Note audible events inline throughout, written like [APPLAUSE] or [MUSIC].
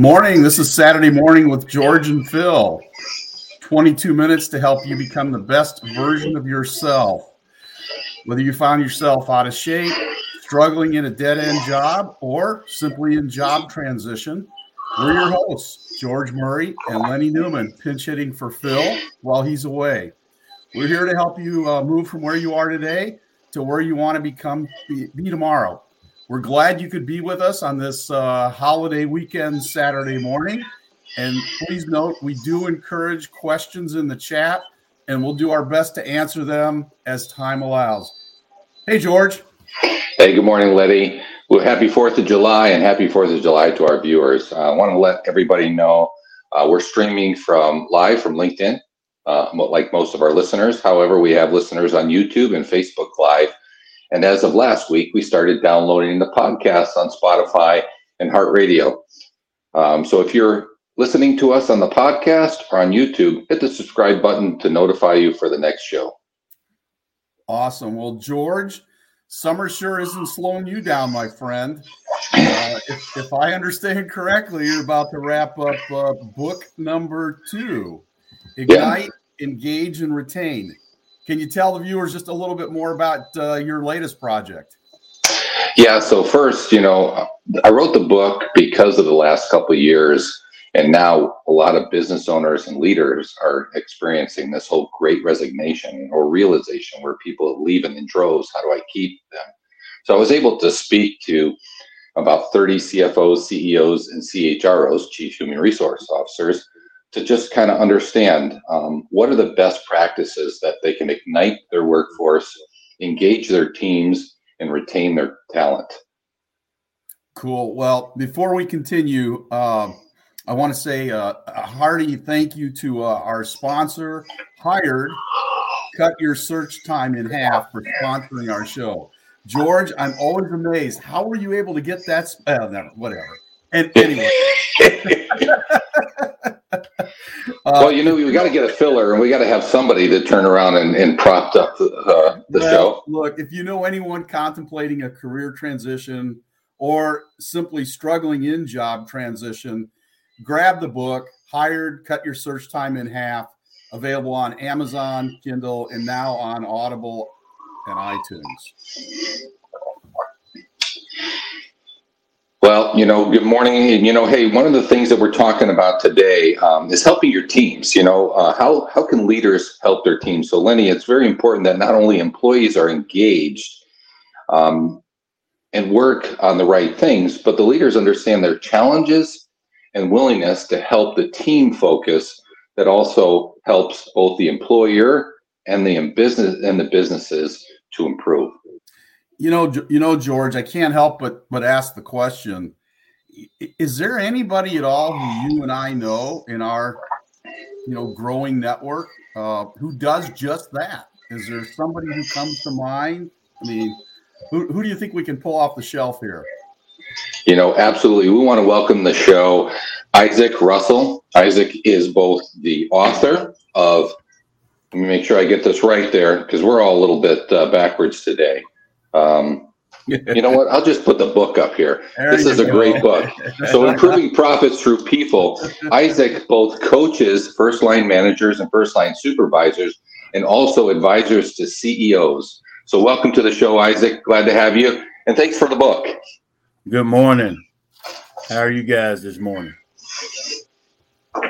Morning. This is Saturday morning with George and Phil. 22 minutes to help you become the best version of yourself. Whether you found yourself out of shape, struggling in a dead end job, or simply in job transition, we're your hosts, George Murray and Lenny Newman, pinch hitting for Phil while he's away. We're here to help you uh, move from where you are today to where you want to become be, be tomorrow. We're glad you could be with us on this uh, holiday weekend Saturday morning. And please note, we do encourage questions in the chat, and we'll do our best to answer them as time allows. Hey, George. Hey, good morning, Lenny. Well, happy 4th of July and happy 4th of July to our viewers. Uh, I want to let everybody know uh, we're streaming from live from LinkedIn, uh, like most of our listeners. However, we have listeners on YouTube and Facebook Live and as of last week, we started downloading the podcast on Spotify and Heart Radio. Um, so if you're listening to us on the podcast or on YouTube, hit the subscribe button to notify you for the next show. Awesome. Well, George, summer sure isn't slowing you down, my friend. Uh, if, if, I understand correctly, you're about to wrap up uh, book number two Ignite, yeah. Engage, and Retain. Can you tell the viewers just a little bit more about uh, your latest project? Yeah. So first, you know, I wrote the book because of the last couple years, and now a lot of business owners and leaders are experiencing this whole great resignation or realization where people are leaving in droves. How do I keep them? So I was able to speak to about 30 CFOs, CEOs, and CHROs, Chief Human Resource Officers, to just kind of understand um, what are the best practices that they can ignite their workforce, engage their teams, and retain their talent. Cool. Well, before we continue, uh, I want to say uh, a hearty thank you to uh, our sponsor, Hired. Cut your search time in half for sponsoring our show. George, I'm always amazed. How were you able to get that? Sp- uh, never, whatever. And [LAUGHS] anyway. [LAUGHS] Uh, well, you know, we got to get a filler, and we got to have somebody to turn around and, and propped up the, uh, the well, show. Look, if you know anyone contemplating a career transition or simply struggling in job transition, grab the book. Hired, cut your search time in half. Available on Amazon, Kindle, and now on Audible and iTunes. Well, you know, good morning. You know, hey, one of the things that we're talking about today um, is helping your teams. You know, uh, how, how can leaders help their teams? So, Lenny, it's very important that not only employees are engaged um, and work on the right things, but the leaders understand their challenges and willingness to help the team focus that also helps both the employer and the business and the businesses to improve. You know, you know, George, I can't help but but ask the question: Is there anybody at all who you and I know in our, you know, growing network uh, who does just that? Is there somebody who comes to mind? I mean, who, who do you think we can pull off the shelf here? You know, absolutely. We want to welcome the show Isaac Russell. Isaac is both the author of, let me make sure I get this right there because we're all a little bit uh, backwards today. Um, you know what? I'll just put the book up here. There this is a go. great book. So, [LAUGHS] improving profits through people. Isaac both coaches first line managers and first line supervisors, and also advisors to CEOs. So, welcome to the show, Isaac. Glad to have you, and thanks for the book. Good morning. How are you guys this morning?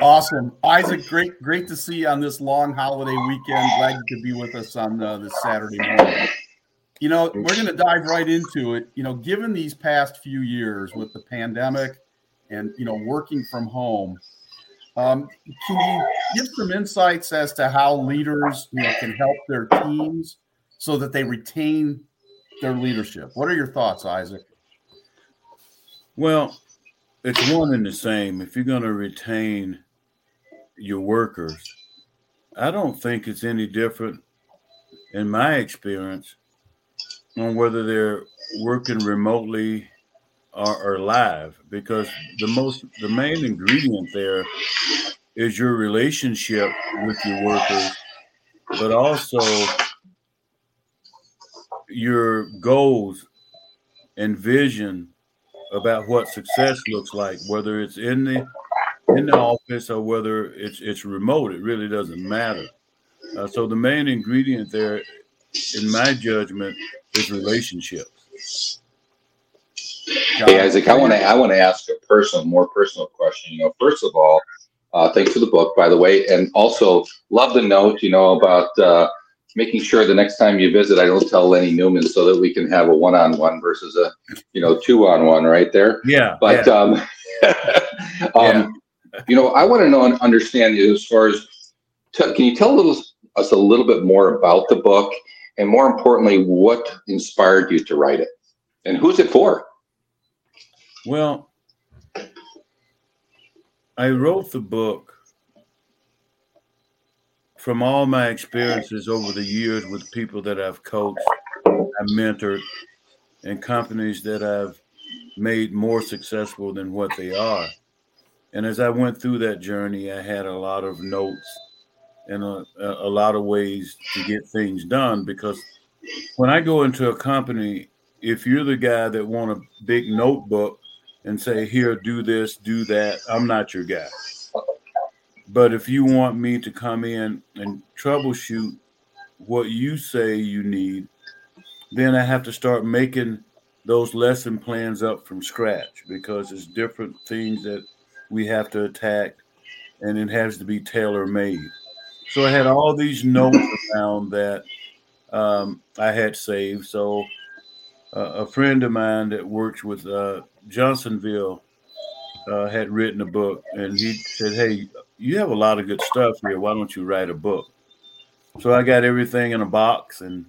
Awesome, Isaac. Great, great to see you on this long holiday weekend. Glad you could be with us on uh, this Saturday morning. You know, we're going to dive right into it. You know, given these past few years with the pandemic and, you know, working from home, um, can you give some insights as to how leaders you know, can help their teams so that they retain their leadership? What are your thoughts, Isaac? Well, it's one and the same. If you're going to retain your workers, I don't think it's any different in my experience on whether they're working remotely or, or live because the most the main ingredient there is your relationship with your workers but also your goals and vision about what success looks like, whether it's in the in the office or whether it's it's remote. It really doesn't matter. Uh, so the main ingredient there, in my judgment, is relationships. Hey Isaac, I want to I want to ask a personal, more personal question. You know, first of all, uh, thanks for the book, by the way, and also love the note. You know about uh, making sure the next time you visit, I don't tell Lenny Newman so that we can have a one-on-one versus a you know two-on-one right there. Yeah. But yeah. um, [LAUGHS] um yeah. you know, I want to know and understand you as far as t- can you tell us a little bit more about the book, and more importantly, what inspired you to write it, and who's it for? Well, I wrote the book from all my experiences over the years with people that I've coached, I mentored, and companies that I've made more successful than what they are. And as I went through that journey, I had a lot of notes and a, a lot of ways to get things done because when I go into a company, if you're the guy that want a big notebook and say, here, do this, do that, I'm not your guy. But if you want me to come in and troubleshoot what you say you need, then I have to start making those lesson plans up from scratch because it's different things that we have to attack and it has to be tailor made. So I had all these notes around that um, I had saved. So uh, a friend of mine that works with uh, Johnsonville uh, had written a book and he said, Hey, you have a lot of good stuff here. Why don't you write a book? So I got everything in a box and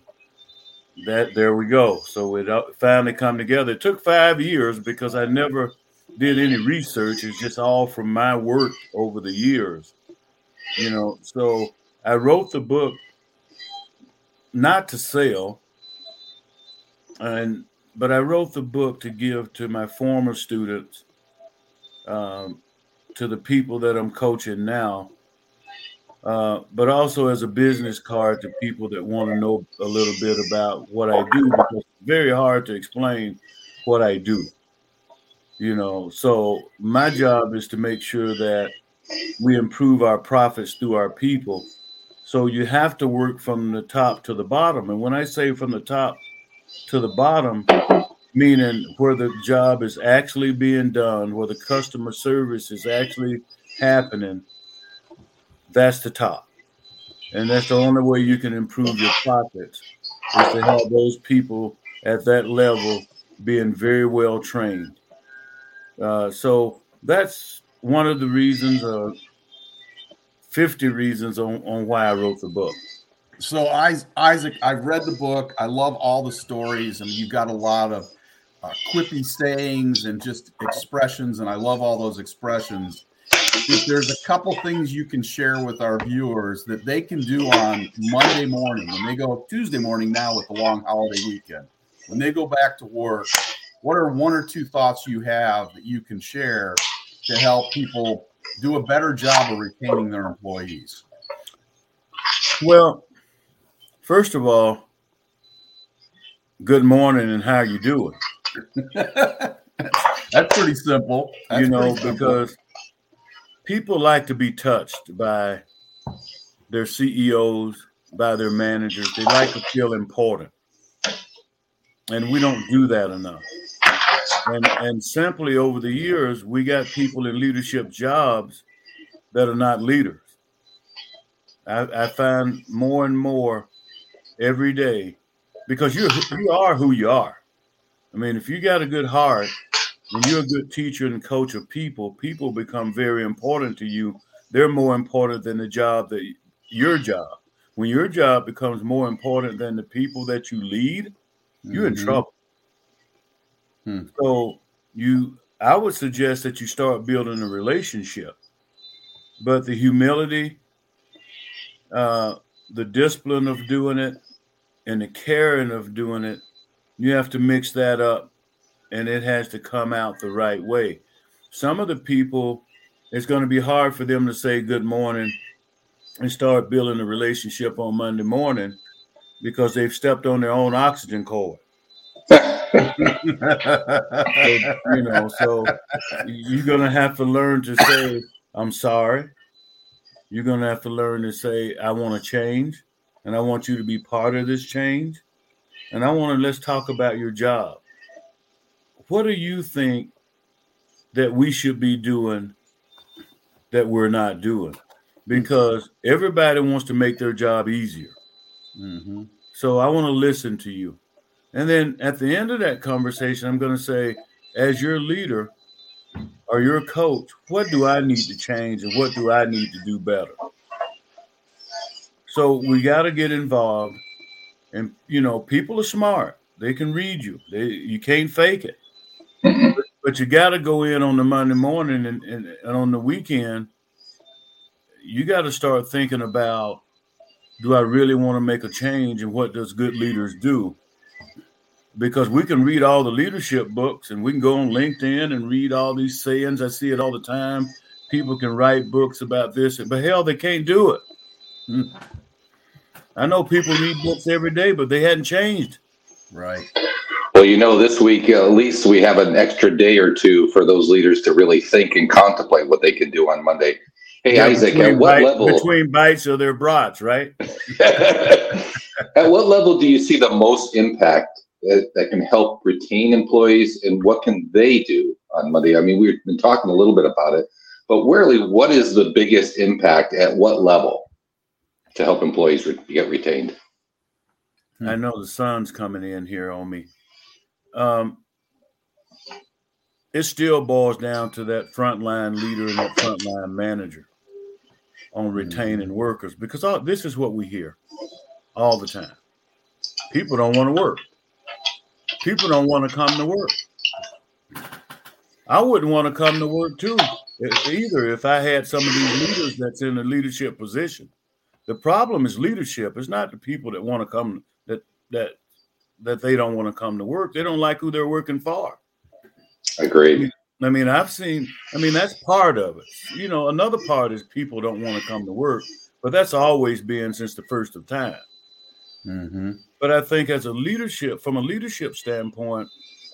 that there we go. So it finally come together. It took five years because I never did any research. It's just all from my work over the years, you know. So I wrote the book not to sell, and but I wrote the book to give to my former students um, to the people that I'm coaching now, uh, but also as a business card to people that want to know a little bit about what I do because it's very hard to explain what I do. You know, so my job is to make sure that we improve our profits through our people. So you have to work from the top to the bottom. And when I say from the top to the bottom, meaning where the job is actually being done, where the customer service is actually happening, that's the top. And that's the only way you can improve your profits is to have those people at that level being very well trained. Uh, so that's one of the reasons, uh, 50 reasons on, on why I wrote the book so Isaac, I've read the book. I love all the stories, I and you've got a lot of uh, quippy sayings and just expressions, and I love all those expressions. If there's a couple things you can share with our viewers that they can do on Monday morning when they go Tuesday morning now with the long holiday weekend, when they go back to work, what are one or two thoughts you have that you can share to help people do a better job of retaining their employees? Well, first of all, good morning and how you doing? [LAUGHS] That's pretty simple. That's you know, simple. because people like to be touched by their CEOs, by their managers. They like to feel important. And we don't do that enough. And, and simply over the years, we got people in leadership jobs that are not leaders. I, I find more and more every day because you you are who you are. I mean, if you got a good heart and you're a good teacher and coach of people, people become very important to you. They're more important than the job that your job. When your job becomes more important than the people that you lead, you're mm-hmm. in trouble. Hmm. So you I would suggest that you start building a relationship. But the humility, uh, the discipline of doing it, and the caring of doing it you have to mix that up and it has to come out the right way. Some of the people, it's going to be hard for them to say good morning and start building a relationship on Monday morning because they've stepped on their own oxygen cord. [LAUGHS] you know, so you're gonna have to learn to say, I'm sorry. You're gonna have to learn to say, I want to change, and I want you to be part of this change. And I want to let's talk about your job. What do you think that we should be doing that we're not doing? Because everybody wants to make their job easier. Mm-hmm. So I want to listen to you. And then at the end of that conversation, I'm going to say, as your leader or your coach, what do I need to change and what do I need to do better? So we got to get involved. And, you know, people are smart. They can read you. They, you can't fake it. But, you got to go in on the Monday morning and, and, and on the weekend. You got to start thinking about do I really want to make a change and what does good leaders do? Because we can read all the leadership books and we can go on LinkedIn and read all these sayings. I see it all the time. People can write books about this, but hell, they can't do it. Hmm. I know people read books every day, but they hadn't changed. Right. Well, you know, this week uh, at least we have an extra day or two for those leaders to really think and contemplate what they can do on Monday. Hey, Yeah, Isaac, at what bite- level? Between bites of their brats, right? [LAUGHS] at what level do you see the most impact that, that can help retain employees, and what can they do on Monday? I mean, we've been talking a little bit about it, but really, what is the biggest impact at what level to help employees re- get retained? I know the sun's coming in here on me. Um, it still boils down to that frontline leader and that frontline manager on retaining workers because all, this is what we hear all the time. People don't want to work. People don't want to come to work. I wouldn't want to come to work too either if I had some of these leaders that's in a leadership position. The problem is leadership. It's not the people that want to come that that that they don't want to come to work. They don't like who they're working for. Agreed. I mean, I've seen. I mean, that's part of it. You know, another part is people don't want to come to work, but that's always been since the first of time. Mm-hmm. But I think as a leadership, from a leadership standpoint,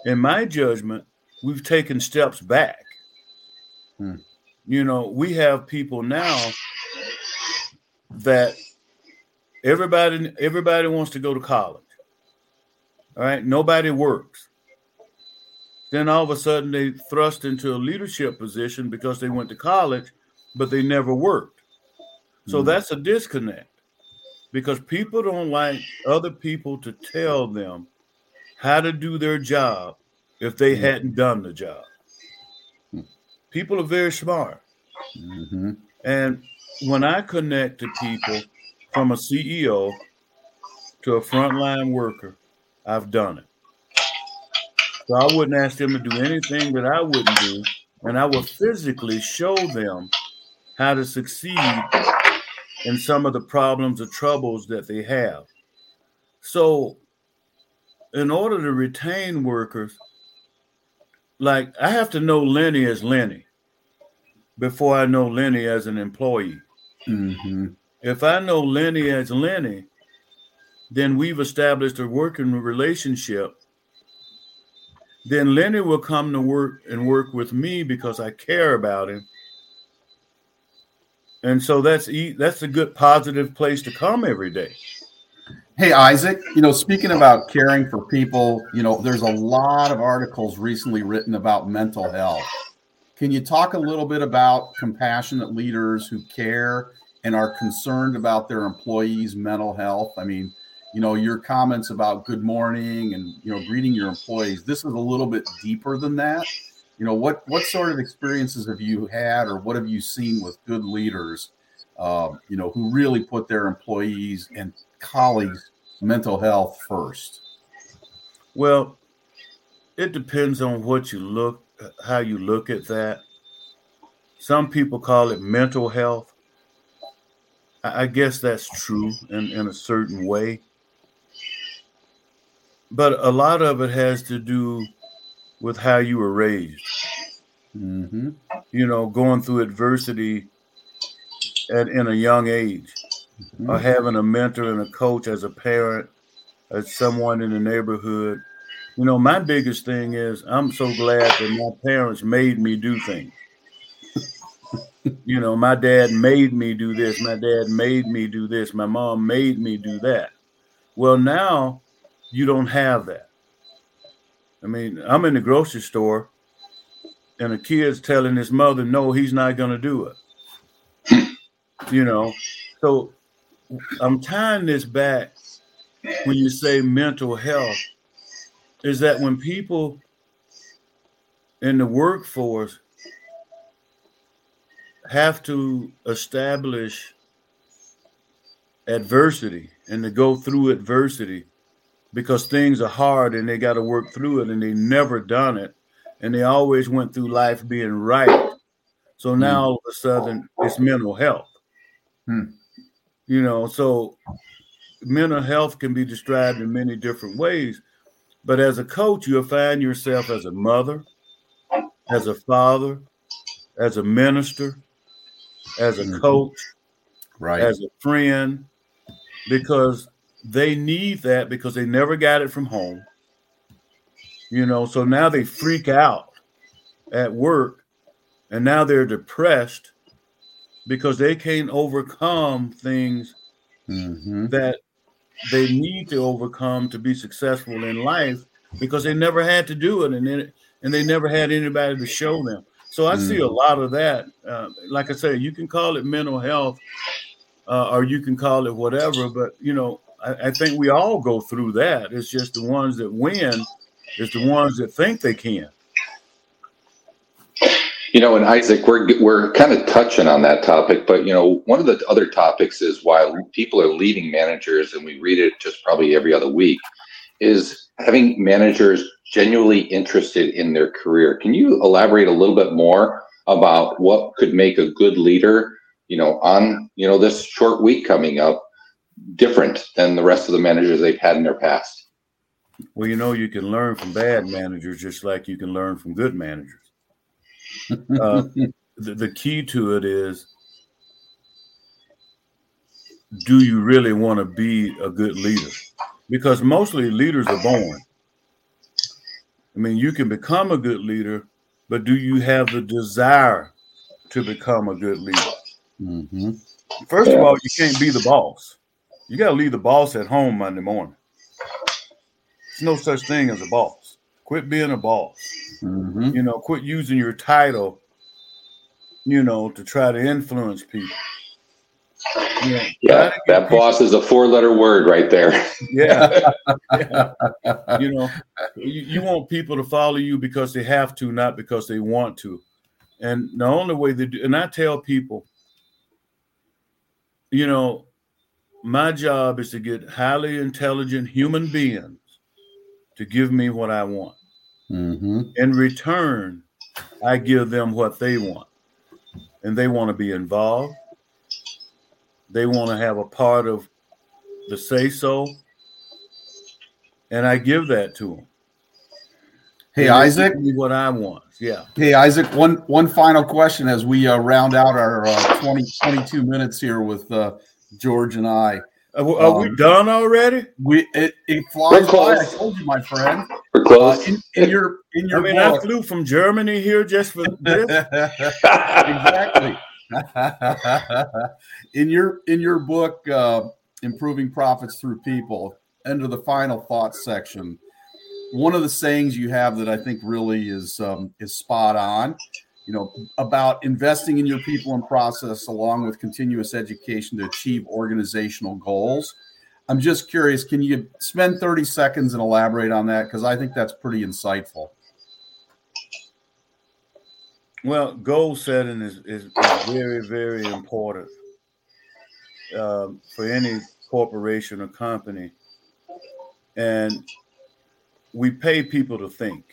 in my judgment, we've taken steps back. Hmm. You know, we have people now that everybody everybody wants to go to college. All right, nobody works. Then all of a sudden they thrust into a leadership position because they went to college, but they never worked. So Hmm. that's a disconnect because people don't like other people to tell them how to do their job if they Hmm. hadn't done the job. Hmm. People are very smart. Mm-hmm. And when I connect to people from a CEO to a frontline worker, I've done it. So I wouldn't ask them to do anything that I wouldn't do. And I will physically show them how to succeed in some of the problems or troubles that they have. So, in order to retain workers, like I have to know Lenny as Lenny before I know Lenny as an employee. Mm-hmm. If I know Lenny as Lenny, then we've established a working relationship. Then Lenny will come to work and work with me because I care about him. And so that's that's a good positive place to come every day. Hey, Isaac, you know, speaking about caring for people, you know, there's a lot of articles recently written about mental health. Can you talk a little bit about compassionate leaders who care and are concerned about their employees' mental health? I mean, you know, your comments about good morning and, you know, greeting your employees, this is a little bit deeper than that. You know, what what sort of experiences have you had or what have you seen with good leaders, uh, you know, who really put their employees and colleagues' mental health first? Well, it depends on what you look how you look at that. Some people call it mental health. I guess that's true in, in a certain way. But a lot of it has to do with how you were raised. Mm-hmm. You know, going through adversity at in a young age, Mm-hmm. or having a mentor and a coach as a parent, as someone in the neighborhood You know, my biggest thing is I'm so glad that my parents made me do things. you know, my dad made me do this. My dad made me do this. My mom made me do that. Well, now you don't have that. I mean, I'm in the grocery store and a kid's telling his mother, no, he's not going to do it. [CLEARS THROAT] you know, so I'm tying this back when you say mental health is that when people in the workforce have to establish adversity and to go through adversity because things are hard and they got to work through it and they never done it and they always went through life being right so now mm. all of a sudden it's mental health hmm. you know so mental health can be described in many different ways but as a coach, you'll find yourself as a mother, as a father, as a minister, as a mm-hmm. coach, right, as a friend, because they need that because they never got it from home. You know, so now they freak out at work and now they're depressed because they can't overcome things mm-hmm. that they need to overcome to be successful in life because they never had to do it and then and they never had anybody to show them. So I mm. see a mm. lot of that. Uh, like I say, you can call it mental health, uh, or you can call it whatever. But you know, I, I, think we all go through that. It's just the ones that win is the ones that think they can. You know, and Isaac, we're we're kind of touching on that topic, but you know, one of the other topics is why people are leaving managers, and we read it just probably every other week, is having managers genuinely interested in their career. Can you elaborate a little bit more about what could make a good leader, you know, on you know this short week coming up, different than the rest of the managers they've had in their past? Well, you know, you can learn from bad managers just like you can learn from good managers. [LAUGHS] Uh, the, the key to it is do you really want to be a good leader? Because mostly leaders are born. I mean, you can become a good leader, but do you have the desire to become a good leader? Mm-hmm. First of all, you can't be the boss. You got to leave the boss at home Monday morning. There's no such thing as a boss. Quit being a boss. Mm-hmm. You know, quit using your title, you know, to try to influence people. Yeah, yeah that people. boss is a four letter word right there. yeah. yeah. [LAUGHS] You know, you, you want people to follow you because they have to, not because they want to. And the only way they do, and I tell people, you know, my job is to get highly intelligent human beings to give me what I want. Mm-hmm. In return, I give them what they want. And they want to be involved. They want to have a part of the say so. And I give that to them. Hey, they Isaac. what I want. Yeah. Hey, Isaac, one one final question as we uh, round out our uh, 20, 22 minutes here with uh, George and I. Are, are um, we done already? We it, it flies by. I told you, my friend. We're close. Uh, in, in, your in your. I mean, book. I flew from Germany here just for this. [LAUGHS] [LAUGHS] exactly. [LAUGHS] in your in your book, uh, improving profits through people, under the final thoughts section, one of the sayings you have that I think really is um, is spot on you know, about investing in your people and process along with continuous education to achieve organizational goals. I'm just curious, can you spend 30 seconds and elaborate on that? Because I think that's pretty insightful. Well, goal setting is, is, is very, very important um, for any corporation or company. And we pay people to think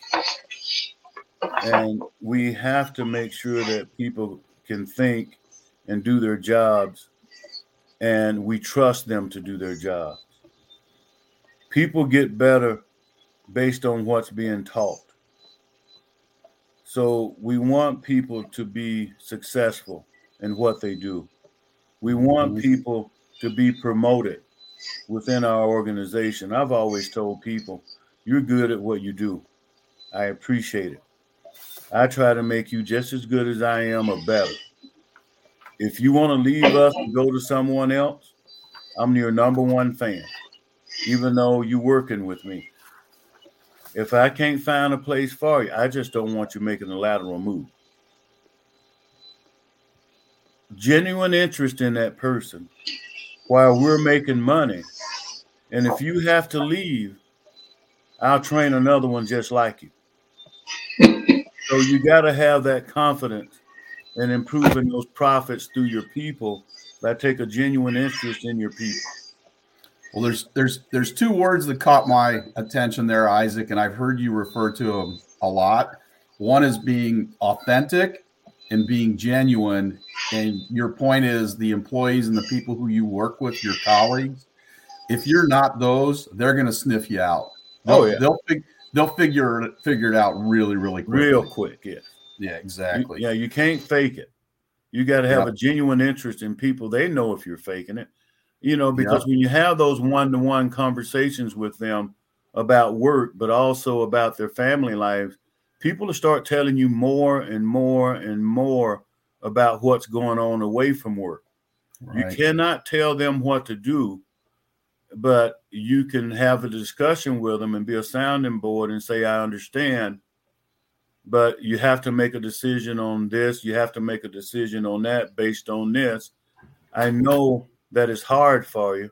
and we have to make sure that people can think and do their jobs and we trust them to do their jobs people get better based on what's being taught so we want people to be successful in what they do we want mm-hmm. people to be promoted within our organization i've always told people You're good at what you do. I appreciate it. I try to make you just as good as I am or better. If you want to leave us and go to someone else, I'm your number one fan, even though you're working with me. If I can't find a place for you, I just don't want you making a lateral move. Genuine interest in that person while we're making money. And if you have to leave, I'll train another one just like you. So you got to have that confidence in improving those profits through your people that take a genuine interest in your people. Well, there's there's there's two words that caught my attention there, Isaac, and I've heard you refer to them a lot. One is being authentic and being genuine. And your point is the employees and the people who you work with, your colleagues, if you're not those, they're going to sniff you out. Oh, they'll, Oh, yeah. they'll fig- they'll figure it figure it out really really quick. Real quick. Yeah, You- exactly. yeah, you can't fake it. You got to have Yep. a genuine interest in people. They know if you're faking it, you know, because when you have those one to one conversations with them about work, but also about their family lives, people will start telling you more and more and more about what's going on away from work. Right. You cannot tell them what to do, but you can have a discussion with them and be a sounding board and say, I understand, but you have to make a decision on this. You have to make a decision on that based on this. I know that it's hard for you,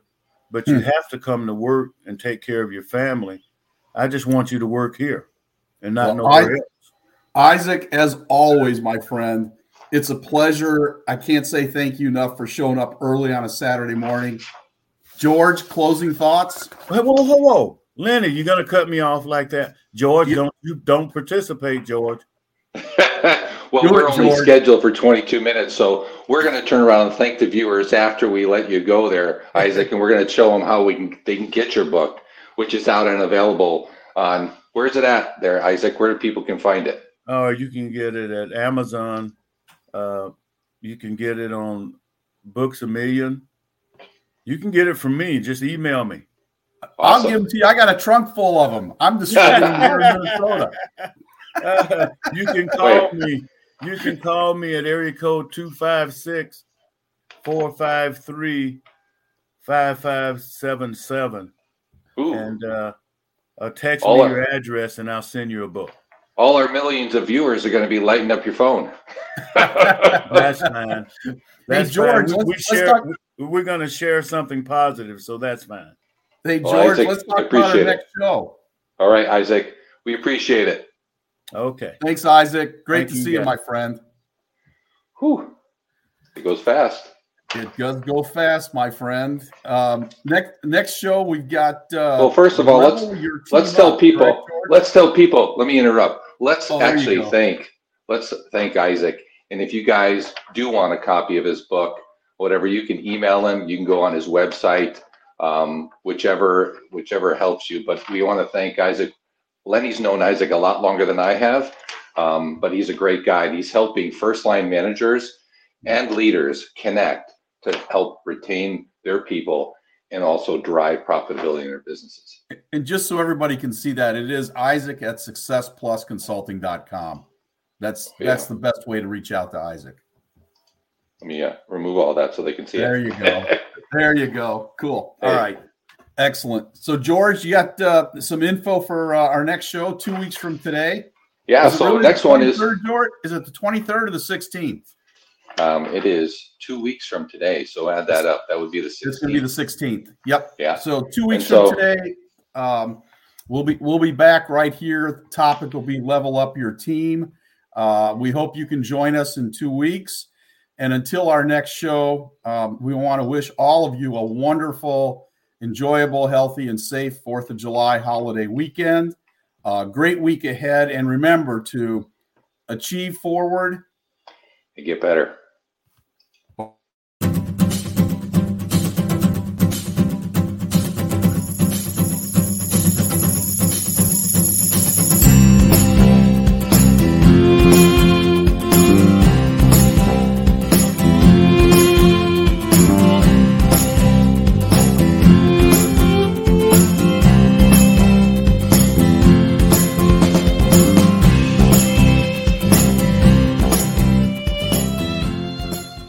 but you Hmm. have to come to work and take care of your family. I just want you to work here and not Well, nowhere I- else. Isaac, as always, my friend, it's a pleasure. I can't say thank you enough for showing up early on a Saturday morning. George, closing thoughts? Hey, whoa, whoa, whoa, Lenny, you're gonna cut me off like that, George? Yeah. Don't you don't participate, George? [LAUGHS] well, Do we're only George. scheduled for 22 minutes, so we're going to turn around and thank the viewers after we let you go there, Isaac, and we're going to show them how we can they can get your book, which is out and available on. Where's it at there, Isaac? Where do people can find it? Oh, you can get it at Amazon. Uh, you can get it on Books a Million. You can get it from me. Just email me. I'll give them to you. I got a trunk full of them. I'm distributing them here in Minnesota. Uh, [LAUGHS] you can call me. You can call me at area code 256 453 5577 Ooh, and uh, uh, text All me our- your address and I'll send you a book. all our millions of viewers are going to be lighting up your phone. [LAUGHS] That's fine. [LAUGHS] That's George, fine. We, let's- we let's share. talk- We're going to share something positive, so that's fine. Hey, Well, George, Isaac, let's talk about our it. next show. All right, Isaac, we appreciate it. Okay. Thanks, Isaac. Great Thank to you, see you, my friend. Whew. It goes fast. It does go fast, my friend. Um, next next show we've got. Uh, Well, first of all, let's- level your team Let's tell up, people. correct, George? Let's tell people. Let me interrupt. Let's Oh, actually go. thank. Let's thank Isaac. And if you guys do want a copy of his book, whatever, you can email him. You can go on his website, um, whichever whichever helps you. But we want to thank Isaac. Lenny's known Isaac a lot longer than I have, um, but he's a great guy. And he's helping first line managers and leaders connect to help retain their people and also drive profitability in their businesses. And just so everybody can see that, it is Isaac at successplusconsulting.com. That's Yeah. that's the best way to reach out to Isaac. Let me uh, remove all that so they can see There it. you go. [LAUGHS] There you go. Cool. All Hey. right. Excellent. So, George, you got uh, some info for uh, our next show two weeks from today. Yeah. Is So really next one is 23rd, George? Is it the 23rd or the 16th? um, it is two weeks from today. So add that up. That would be the 16th. It's going to be the 16th. 16th. Yep. Yeah. So two weeks so- from today, um, we'll be we'll be back right here. The topic will be level up your team. Uh, we hope you can join us in two weeks. And until our next show, um, we want to wish all of you a wonderful, enjoyable, healthy, and safe Fourth of July holiday weekend. Uh, great week ahead, and remember to achieve forward and get better.